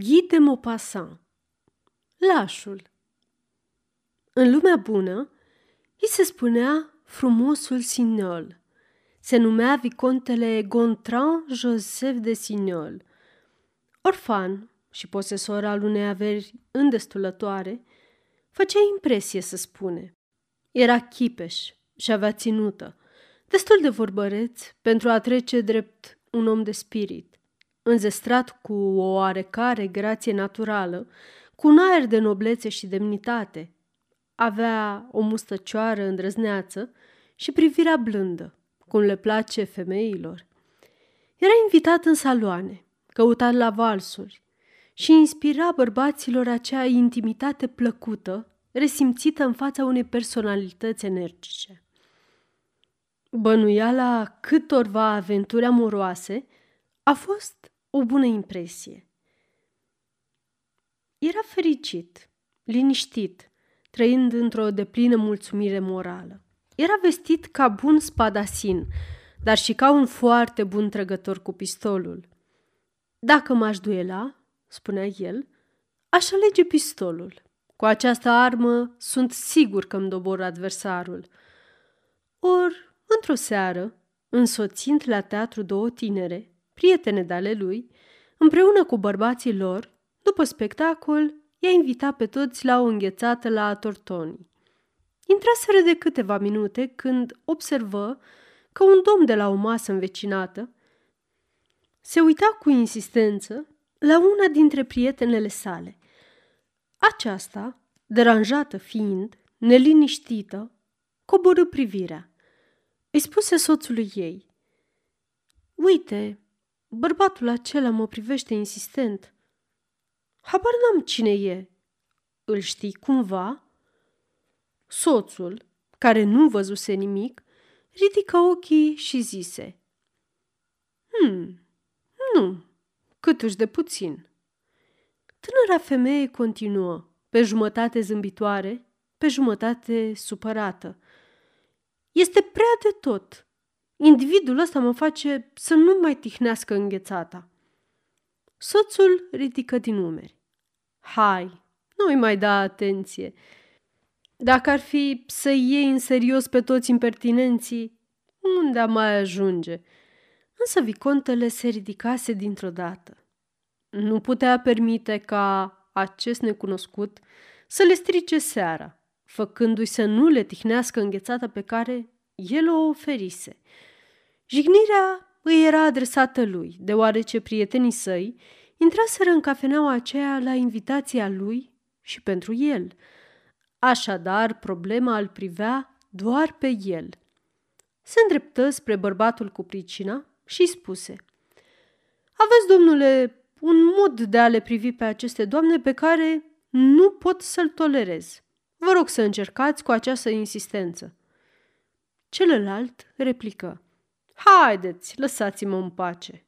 Guy de Maupassant Lașul În lumea bună, îi se spunea frumosul Signol. Se numea vicontele Gontran Joseph de Signol. Orfan și posesor al unei averi îndestulătoare, făcea impresie să spune. Era chipeș și avea ținută, destul de vorbăreț pentru a trece drept un om de spirit înzestrat cu o oarecare grație naturală, cu un aer de noblețe și demnitate. Avea o mustăcioară îndrăzneață și privirea blândă, cum le place femeilor. Era invitat în saloane, căutat la valsuri și inspira bărbaților acea intimitate plăcută, resimțită în fața unei personalități energice. Bănuiala câtorva aventuri amoroase a fost o bună impresie. Era fericit, liniștit, trăind într-o deplină mulțumire morală. Era vestit ca bun spadasin, dar și ca un foarte bun trăgător cu pistolul. Dacă m-aș duela, spunea el, aș alege pistolul. Cu această armă sunt sigur că îmi dobor adversarul. Or, într-o seară, însoțind la teatru două tinere, prietene de ale lui, împreună cu bărbații lor, după spectacol, i-a invitat pe toți la o înghețată la Tortoni. Intraseră de câteva minute când observă că un domn de la o masă învecinată se uita cu insistență la una dintre prietenele sale. Aceasta, deranjată fiind, neliniștită, coborâ privirea. Îi spuse soțului ei, Uite, Bărbatul acela mă privește insistent. Habar n-am cine e. Îl știi cumva? Soțul, care nu văzuse nimic, ridică ochii și zise. Hmm, nu, câtuși de puțin. Tânăra femeie continuă, pe jumătate zâmbitoare, pe jumătate supărată. Este prea de tot. Individul ăsta mă face să nu mai tihnească înghețata. Soțul ridică din umeri. Hai, nu-i mai da atenție. Dacă ar fi să iei în serios pe toți impertinenții, unde am mai ajunge? Însă vicontele se ridicase dintr-o dată. Nu putea permite ca acest necunoscut să le strice seara, făcându-i să nu le tihnească înghețata pe care el o oferise – Jignirea îi era adresată lui, deoarece prietenii săi intraseră în cafeneaua aceea la invitația lui și pentru el. Așadar, problema îl privea doar pe el. Se îndreptă spre bărbatul cu pricina și spuse Aveți, domnule, un mod de a le privi pe aceste doamne pe care nu pot să-l tolerez. Vă rog să încercați cu această insistență. Celălalt replică. Haideți, lăsați-mă în pace.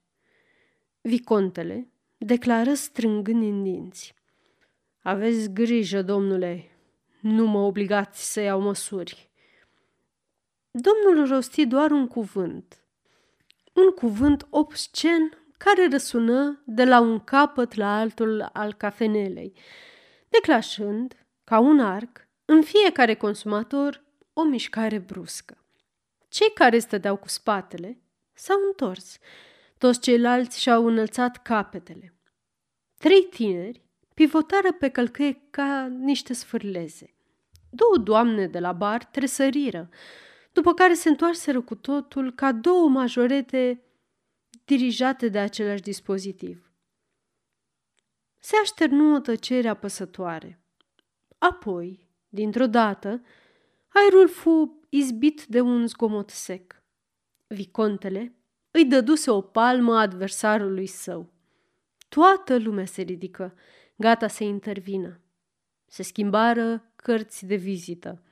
Vicontele declară strângând în dinți. Aveți grijă, domnule, nu mă obligați să iau măsuri. Domnul rosti doar un cuvânt. Un cuvânt obscen care răsună de la un capăt la altul al cafenelei, declașând, ca un arc, în fiecare consumator o mișcare bruscă. Cei care stăteau cu spatele s-au întors. Toți ceilalți și-au înălțat capetele. Trei tineri pivotară pe călcâie ca niște sfârleze. Două doamne de la bar tresăriră, după care se întoarseră cu totul ca două majorete dirijate de același dispozitiv. Se așternu o tăcere apăsătoare. Apoi, dintr-o dată, aerul fu izbit de un zgomot sec. Vicontele îi dăduse o palmă adversarului său. Toată lumea se ridică, gata să intervină. Se schimbară cărți de vizită.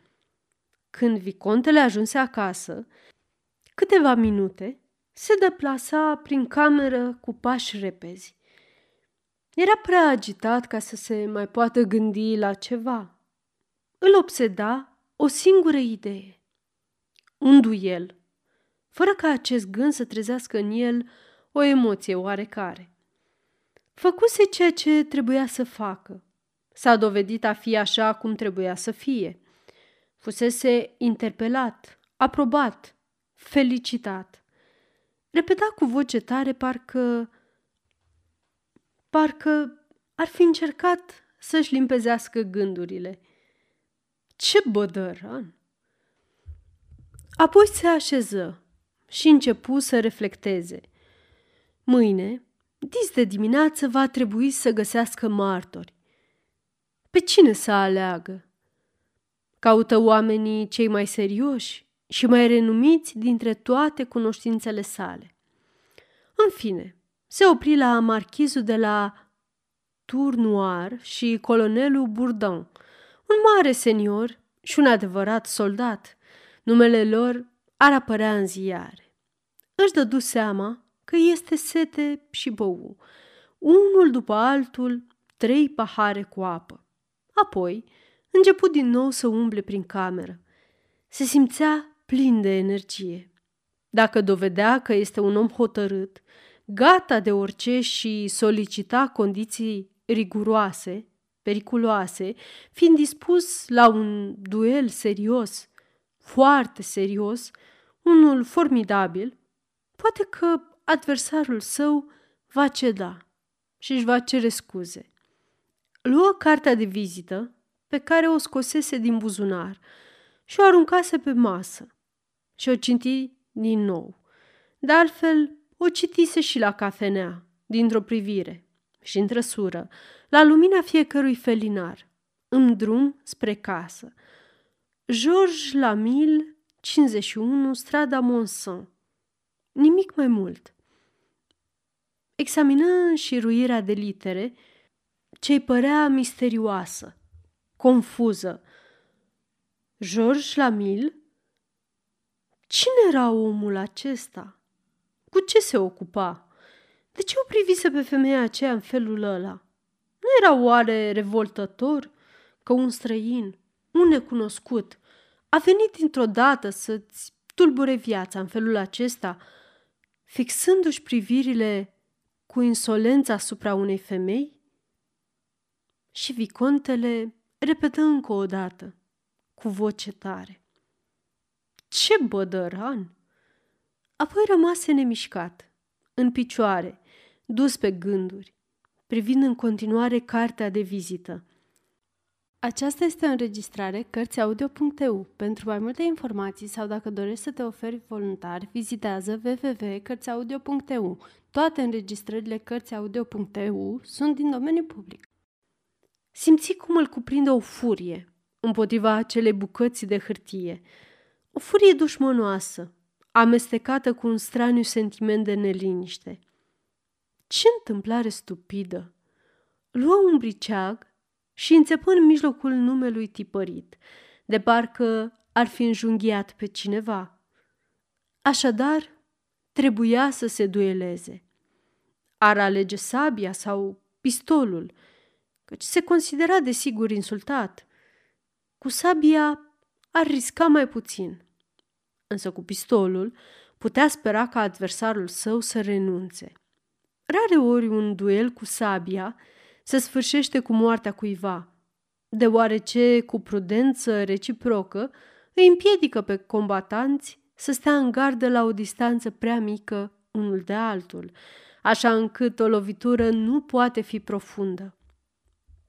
Când Vicontele ajunse acasă, câteva minute se deplasa prin cameră cu pași repezi. Era prea agitat ca să se mai poată gândi la ceva. Îl obseda o singură idee un duel, fără ca acest gând să trezească în el o emoție oarecare. Făcuse ceea ce trebuia să facă. S-a dovedit a fi așa cum trebuia să fie. Fusese interpelat, aprobat, felicitat. Repeta cu voce tare, parcă... parcă ar fi încercat să-și limpezească gândurile. Ce bădăran! Apoi se așeză și începu să reflecteze. Mâine, dis de dimineață, va trebui să găsească martori. Pe cine să aleagă? Caută oamenii cei mai serioși și mai renumiți dintre toate cunoștințele sale. În fine, se opri la marchizul de la Tournoir și colonelul Bourdon, un mare senior și un adevărat soldat. Numele lor ar apărea în ziare. Își dădu seama că este sete și bău, unul după altul, trei pahare cu apă. Apoi, început din nou să umble prin cameră. Se simțea plin de energie. Dacă dovedea că este un om hotărât, gata de orice și solicita condiții riguroase, periculoase, fiind dispus la un duel serios, foarte serios, unul formidabil, poate că adversarul său va ceda și își va cere scuze. Luă cartea de vizită pe care o scosese din buzunar și o aruncase pe masă și o cinti din nou. De altfel, o citise și la cafenea, dintr-o privire și în trăsură, la lumina fiecărui felinar, în drum spre casă. Georges Lamille, 51, strada Monsan. Nimic mai mult. Examină înșiruirea de litere ce-i părea misterioasă, confuză. Georges Lamille? Cine era omul acesta? Cu ce se ocupa? De ce o privise pe femeia aceea în felul ăla? Nu era oare revoltător că un străin, un necunoscut, a venit dintr-o dată să-ți tulbure viața în felul acesta, fixându-și privirile cu insolență asupra unei femei? Și vicontele repetă încă o dată, cu voce tare. Ce bădăran! Apoi rămase nemișcat, în picioare, dus pe gânduri, privind în continuare cartea de vizită. Aceasta este o înregistrare Cărțiaudio.eu. Pentru mai multe informații sau dacă dorești să te oferi voluntar, vizitează www.cărțiaudio.eu. Toate înregistrările Cărțiaudio.eu sunt din domeniu public. Simți cum îl cuprinde o furie împotriva acelei bucăți de hârtie. O furie dușmănoasă, amestecată cu un straniu sentiment de neliniște – ce întâmplare stupidă! Luă un briceag și înțepă în mijlocul numelui tipărit, de parcă ar fi înjunghiat pe cineva. Așadar, trebuia să se dueleze. Ar alege sabia sau pistolul, căci se considera desigur insultat. Cu sabia ar risca mai puțin, însă cu pistolul putea spera ca adversarul său să renunțe. Rare ori un duel cu sabia se sfârșește cu moartea cuiva, deoarece, cu prudență reciprocă, îi împiedică pe combatanți să stea în gardă la o distanță prea mică unul de altul, așa încât o lovitură nu poate fi profundă.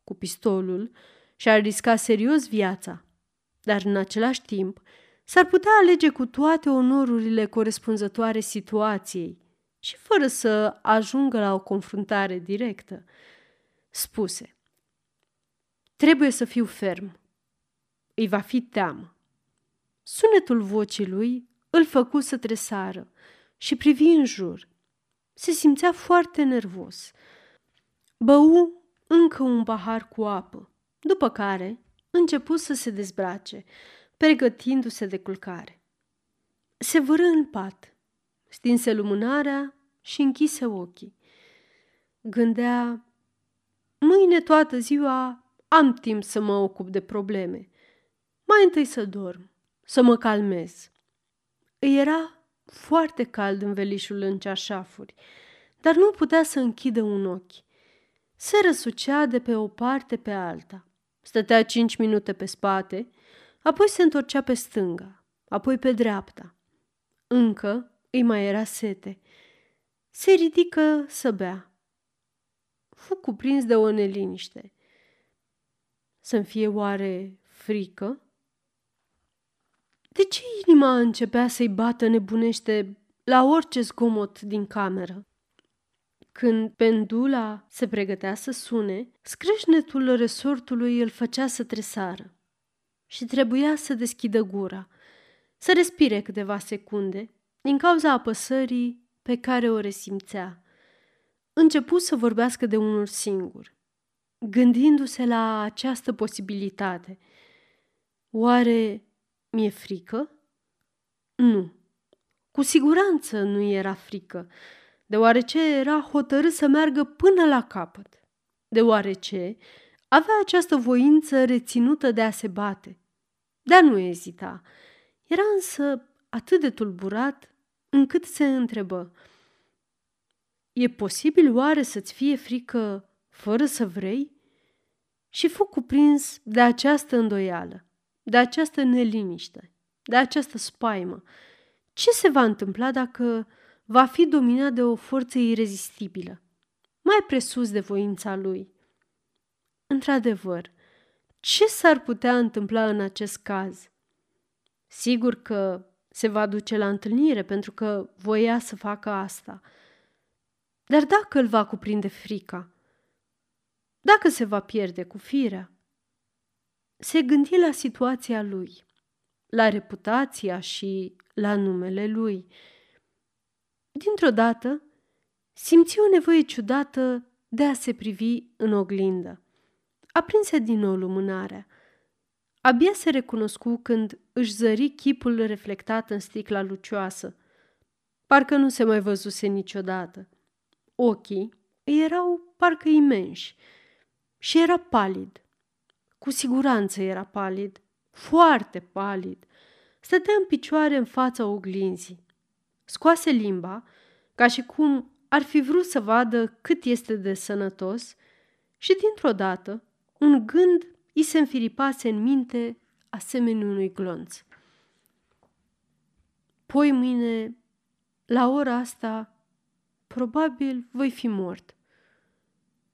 Cu pistolul și-ar risca serios viața, dar în același timp s-ar putea alege cu toate onorurile corespunzătoare situației – și fără să ajungă la o confruntare directă, spuse Trebuie să fiu ferm. Îi va fi teamă. Sunetul vocii lui îl făcu să tresară și privi în jur. Se simțea foarte nervos. Bău încă un pahar cu apă, după care începu să se dezbrace, pregătindu-se de culcare. Se vâră în pat stinse lumânarea și închise ochii. Gândea, mâine toată ziua am timp să mă ocup de probleme. Mai întâi să dorm, să mă calmez. Îi era foarte cald în velișul în ceașafuri, dar nu putea să închidă un ochi. Se răsucea de pe o parte pe alta. Stătea cinci minute pe spate, apoi se întorcea pe stânga, apoi pe dreapta. Încă îi mai era sete. Se ridică să bea. Fu cuprins de o neliniște. Să-mi fie oare frică? De ce inima începea să-i bată nebunește la orice zgomot din cameră? Când pendula se pregătea să sune, scrâșnetul resortului îl făcea să tresară și trebuia să deschidă gura, să respire câteva secunde din cauza apăsării pe care o resimțea. Începu să vorbească de unul singur, gândindu-se la această posibilitate. Oare mi-e frică? Nu. Cu siguranță nu era frică, deoarece era hotărât să meargă până la capăt, deoarece avea această voință reținută de a se bate, de a nu ezita. Era însă atât de tulburat încât se întrebă E posibil oare să-ți fie frică fără să vrei? Și fu cuprins de această îndoială, de această neliniște, de această spaimă. Ce se va întâmpla dacă va fi dominat de o forță irezistibilă, mai presus de voința lui? Într-adevăr, ce s-ar putea întâmpla în acest caz? Sigur că se va duce la întâlnire pentru că voia să facă asta. Dar dacă îl va cuprinde frica, dacă se va pierde cu firea, se gândi la situația lui, la reputația și la numele lui. Dintr-o dată, simți o nevoie ciudată de a se privi în oglindă. Aprinse din nou lumânarea. Abia se recunoscu când își zări chipul reflectat în sticla lucioasă. Parcă nu se mai văzuse niciodată. Ochii îi erau parcă imenși și era palid. Cu siguranță era palid, foarte palid. Stătea în picioare în fața oglinzii. Scoase limba, ca și cum ar fi vrut să vadă cât este de sănătos și dintr-o dată un gând îi se înfiripase în minte asemenea unui glonț. Poi mâine, la ora asta, probabil voi fi mort.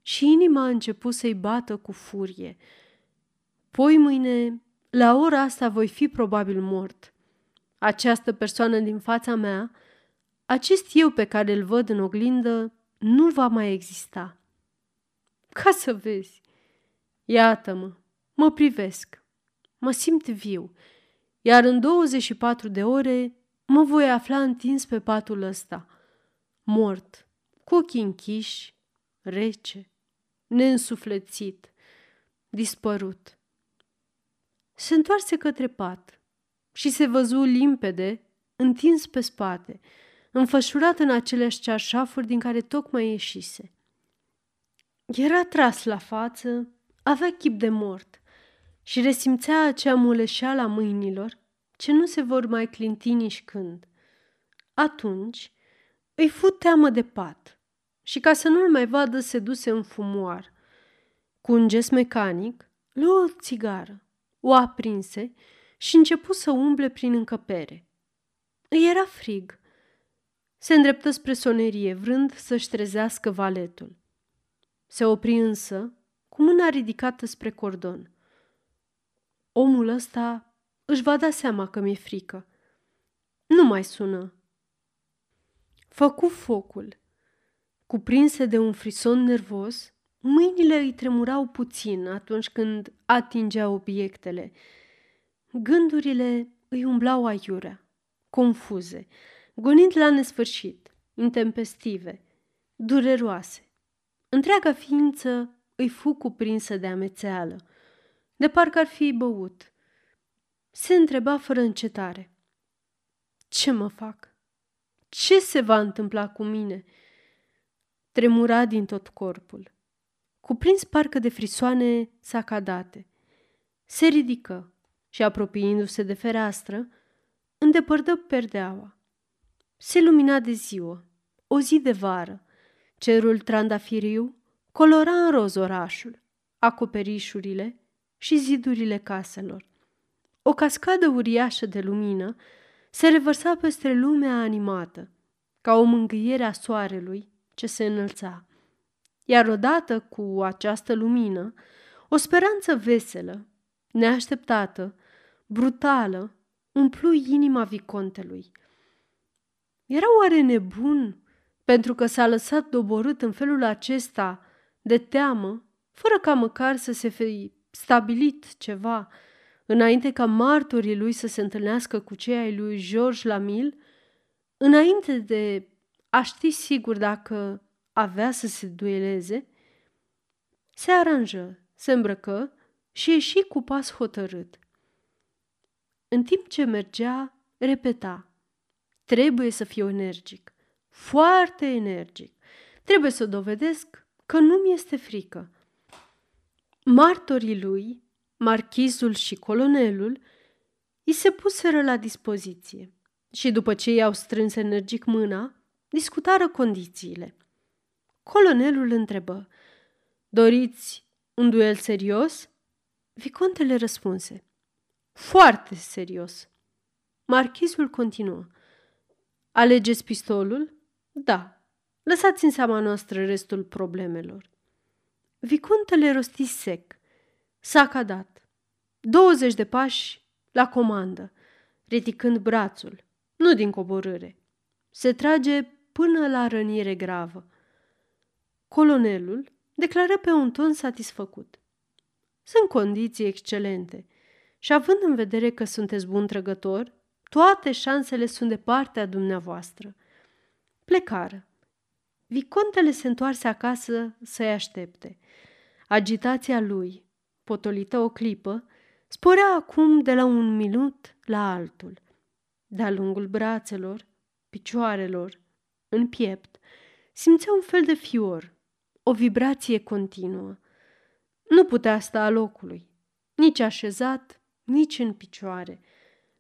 Și inima a început să-i bată cu furie. Poi mâine, la ora asta, voi fi probabil mort. Această persoană din fața mea, acest eu pe care îl văd în oglindă, nu va mai exista. Ca să vezi, iată-mă, mă privesc, mă simt viu, iar în 24 de ore mă voi afla întins pe patul ăsta, mort, cu ochii închiși, rece, neînsuflețit, dispărut. Se întoarse către pat și se văzu limpede, întins pe spate, înfășurat în aceleași cearșafuri din care tocmai ieșise. Era tras la față, avea chip de mort și resimțea acea muleșeală a mâinilor ce nu se vor mai clinti nici când. Atunci îi fu teamă de pat și ca să nu-l mai vadă se duse în fumoar. Cu un gest mecanic, luă o țigară, o aprinse și începu să umble prin încăpere. Îi era frig. Se îndreptă spre sonerie, vrând să-și trezească valetul. Se opri însă, cu mâna ridicată spre cordon. Omul ăsta își va da seama că mi-e frică. Nu mai sună. Făcu focul. Cuprinse de un frison nervos, mâinile îi tremurau puțin atunci când atingea obiectele. Gândurile îi umblau aiurea, confuze, gonind la nesfârșit, intempestive, dureroase. Întreaga ființă îi fu cuprinsă de amețeală, de parcă ar fi băut – se întreba fără încetare. Ce mă fac? Ce se va întâmpla cu mine? Tremura din tot corpul. Cuprins parcă de frisoane sacadate. Se ridică și, apropiindu-se de fereastră, îndepărtă perdeaua. Se lumina de ziua, o zi de vară, cerul trandafiriu, colora în roz orașul, acoperișurile și zidurile caselor. O cascadă uriașă de lumină se revărsa peste lumea animată, ca o mângâiere a soarelui ce se înălța. Iar odată cu această lumină, o speranță veselă, neașteptată, brutală, umplu inima vicontelui. Era oare nebun pentru că s-a lăsat doborât în felul acesta de teamă, fără ca măcar să se fi stabilit ceva, înainte ca martorii lui să se întâlnească cu cei ai lui George Lamil, înainte de a ști sigur dacă avea să se dueleze, se aranjă, se îmbrăcă și ieși cu pas hotărât. În timp ce mergea, repeta. Trebuie să fiu energic, foarte energic. Trebuie să dovedesc că nu mi este frică. Martorii lui, marchizul și colonelul, îi se puseră la dispoziție și după ce i-au strâns energic mâna, discutară condițiile. Colonelul întrebă, Doriți un duel serios?" Vicontele răspunse, Foarte serios." Marchizul continuă, Alegeți pistolul? Da. Lăsați în seama noastră restul problemelor. Vicontele rosti sec. S-a cadat. 20 de pași la comandă, ridicând brațul, nu din coborâre. Se trage până la rănire gravă. Colonelul declară pe un ton satisfăcut. Sunt condiții excelente și având în vedere că sunteți bun trăgător, toate șansele sunt de partea dumneavoastră. Plecară. Vicontele se întoarse acasă să-i aștepte. Agitația lui, potolită o clipă, sporea acum de la un minut la altul. De-a lungul brațelor, picioarelor, în piept, simțea un fel de fior, o vibrație continuă. Nu putea sta a locului, nici așezat, nici în picioare.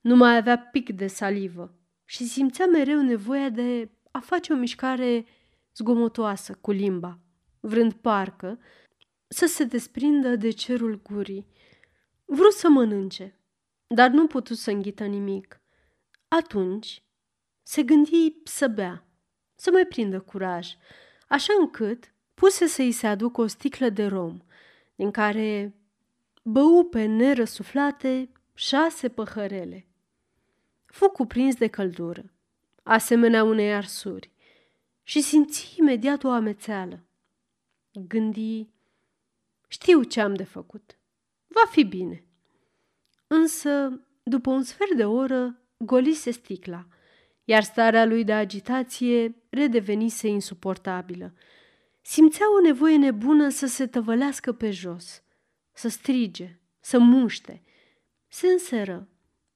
Nu mai avea pic de salivă și simțea mereu nevoia de a face o mișcare zgomotoasă cu limba, vrând parcă să se desprindă de cerul gurii. Vrut să mănânce, dar nu putut să înghită nimic. Atunci se gândi să bea, să mai prindă curaj, așa încât puse să-i se aducă o sticlă de rom, din care bău pe nerăsuflate șase păhărele. Fu cuprins de căldură, asemenea unei arsuri, și simți imediat o amețeală. Gândi, știu ce am de făcut. Va fi bine. Însă, după un sfert de oră, golise sticla, iar starea lui de agitație redevenise insuportabilă. Simțea o nevoie nebună să se tăvălească pe jos, să strige, să muște. Se înseră.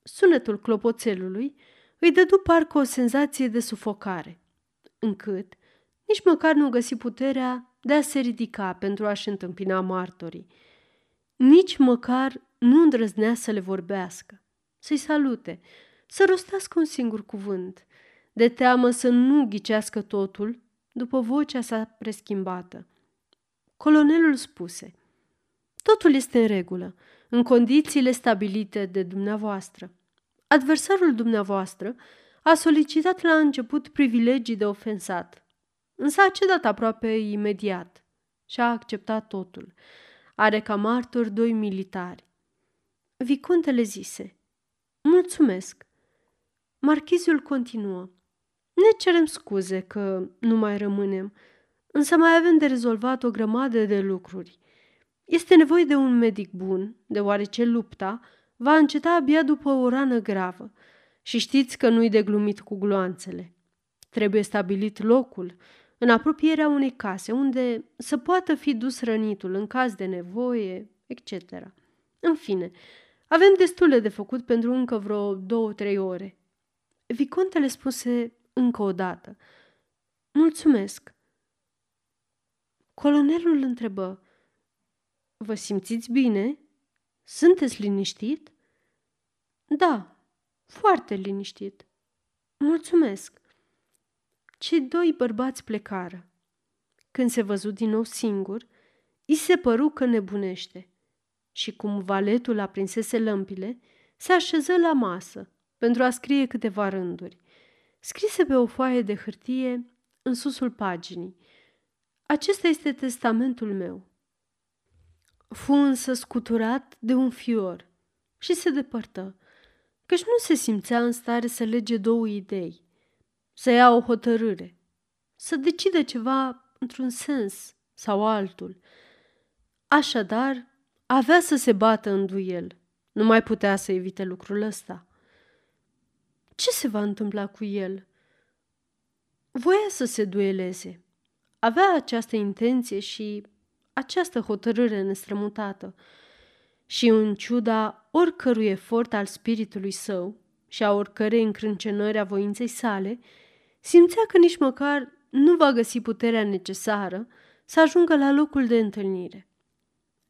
Sunetul clopoțelului îi dădu parcă o senzație de sufocare, încât nici măcar nu găsi puterea de a se ridica pentru a-și întâmpina martorii. Nici măcar nu îndrăznea să le vorbească, să-i salute, să rostească un singur cuvânt, de teamă să nu ghicească totul după vocea sa preschimbată. Colonelul spuse, Totul este în regulă, în condițiile stabilite de dumneavoastră. Adversarul dumneavoastră a solicitat la început privilegii de ofensat, însă a cedat aproape imediat și a acceptat totul. Are ca martori doi militari. Vicontele zise, Mulțumesc. Marchizul continuă. Ne cerem scuze că nu mai rămânem, însă mai avem de rezolvat o grămadă de lucruri. Este nevoie de un medic bun, deoarece lupta va înceta abia după o rană gravă și știți că nu-i de glumit cu gloanțele. Trebuie stabilit locul, în apropierea unei case, unde să poată fi dus rănitul în caz de nevoie, etc. În fine, avem destule de făcut pentru încă vreo două-trei ore. Vicontele spuse încă o dată. Mulțumesc. Colonelul întrebă. Vă simțiți bine? Sunteți liniștit? Da, foarte liniștit. Mulțumesc. Cei doi bărbați plecară. Când se văzut din nou singur, i se păru că nebunește și cum valetul aprinsese lămpile, se așeză la masă pentru a scrie câteva rânduri. Scrise pe o foaie de hârtie în susul paginii. Acesta este testamentul meu. Fu însă scuturat de un fior și se depărtă, căci nu se simțea în stare să lege două idei, să ia o hotărâre, să decide ceva într-un sens sau altul. Așadar, avea să se bată în duel. Nu mai putea să evite lucrul ăsta. Ce se va întâmpla cu el? Voia să se dueleze. Avea această intenție și această hotărâre nestrămutată. Și în ciuda oricărui efort al spiritului său și a oricărei încrâncenări a voinței sale, simțea că nici măcar nu va găsi puterea necesară să ajungă la locul de întâlnire.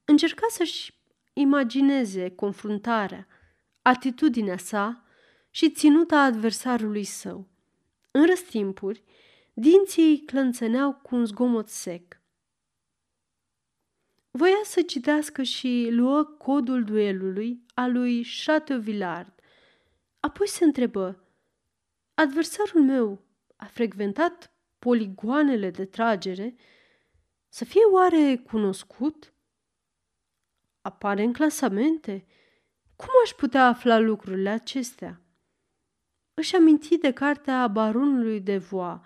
Încerca să-și imagineze confruntarea, atitudinea sa și ținuta adversarului său. În răstimpuri, dinții clănțăneau cu un zgomot sec. Voia să citească și luă codul duelului al lui Chateauvillard. Apoi se întrebă, adversarul meu a frecventat poligoanele de tragere? Să fie oare cunoscut? Apare în clasamente? Cum aș putea afla lucrurile acestea? Își aminti de cartea baronului de Voa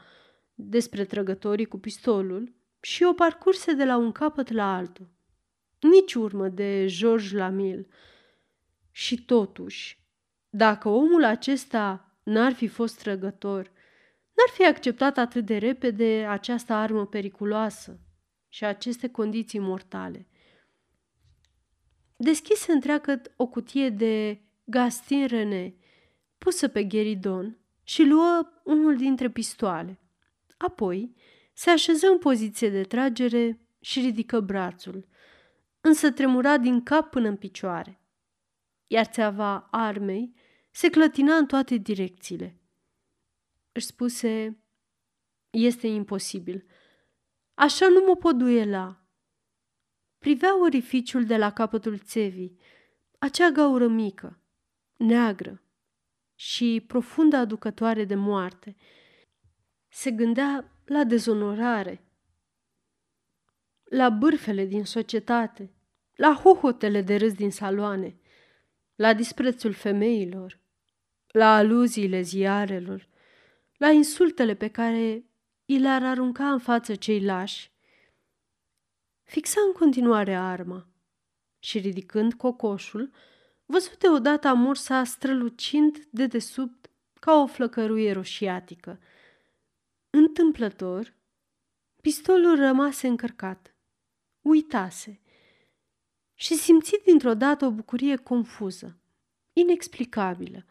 despre trăgătorii cu pistolul și o parcurse de la un capăt la altul. Nici urmă de George Lamil. Și totuși, dacă omul acesta n-ar fi fost trăgător, n-ar fi acceptat atât de repede această armă periculoasă și aceste condiții mortale deschise întreagă o cutie de Gastin René, pusă pe gheridon și luă unul dintre pistoale. Apoi se așeză în poziție de tragere și ridică brațul, însă tremura din cap până în picioare. Iar țeava armei se clătina în toate direcțiile. Își spuse, este imposibil. Așa nu mă pot duela privea orificiul de la capătul țevii, acea gaură mică, neagră și profundă aducătoare de moarte. Se gândea la dezonorare, la bârfele din societate, la hohotele de râs din saloane, la disprețul femeilor, la aluziile ziarelor, la insultele pe care i le-ar arunca în față cei lași, Fixa în continuare arma și, ridicând cocoșul, văzut deodată amursa strălucind de desubt ca o flăcăruie roșiatică. Întâmplător, pistolul rămase încărcat. Uitase și simți dintr-o dată o bucurie confuză, inexplicabilă.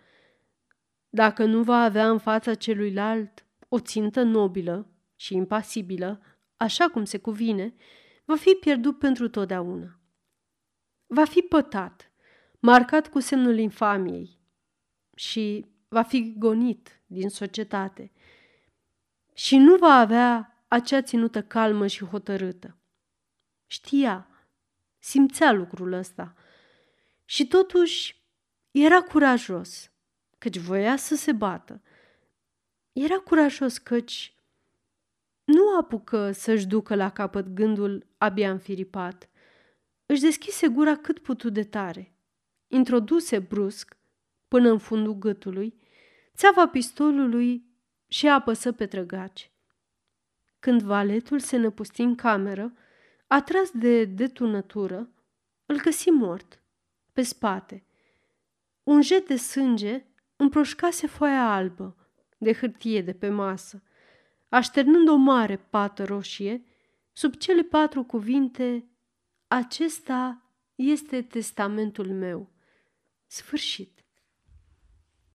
Dacă nu va avea în fața celuilalt o țintă nobilă și impasibilă, așa cum se cuvine, va fi pierdut pentru totdeauna. Va fi pătat, marcat cu semnul infamiei și va fi gonit din societate și nu va avea acea ținută calmă și hotărâtă. Știa, simțea lucrul ăsta și totuși era curajos, căci voia să se bată. Era curajos căci nu apucă să-și ducă la capăt gândul abia înfiripat. Își deschise gura cât putu de tare. Introduse brusc, până în fundul gâtului, țeava pistolului și apăsă pe trăgaci. Când valetul se năpusti în cameră, atras de detunătură, îl găsi mort, pe spate. Un jet de sânge împroșcase foaia albă de hârtie de pe masă așternând o mare pată roșie, sub cele patru cuvinte, acesta este testamentul meu. Sfârșit.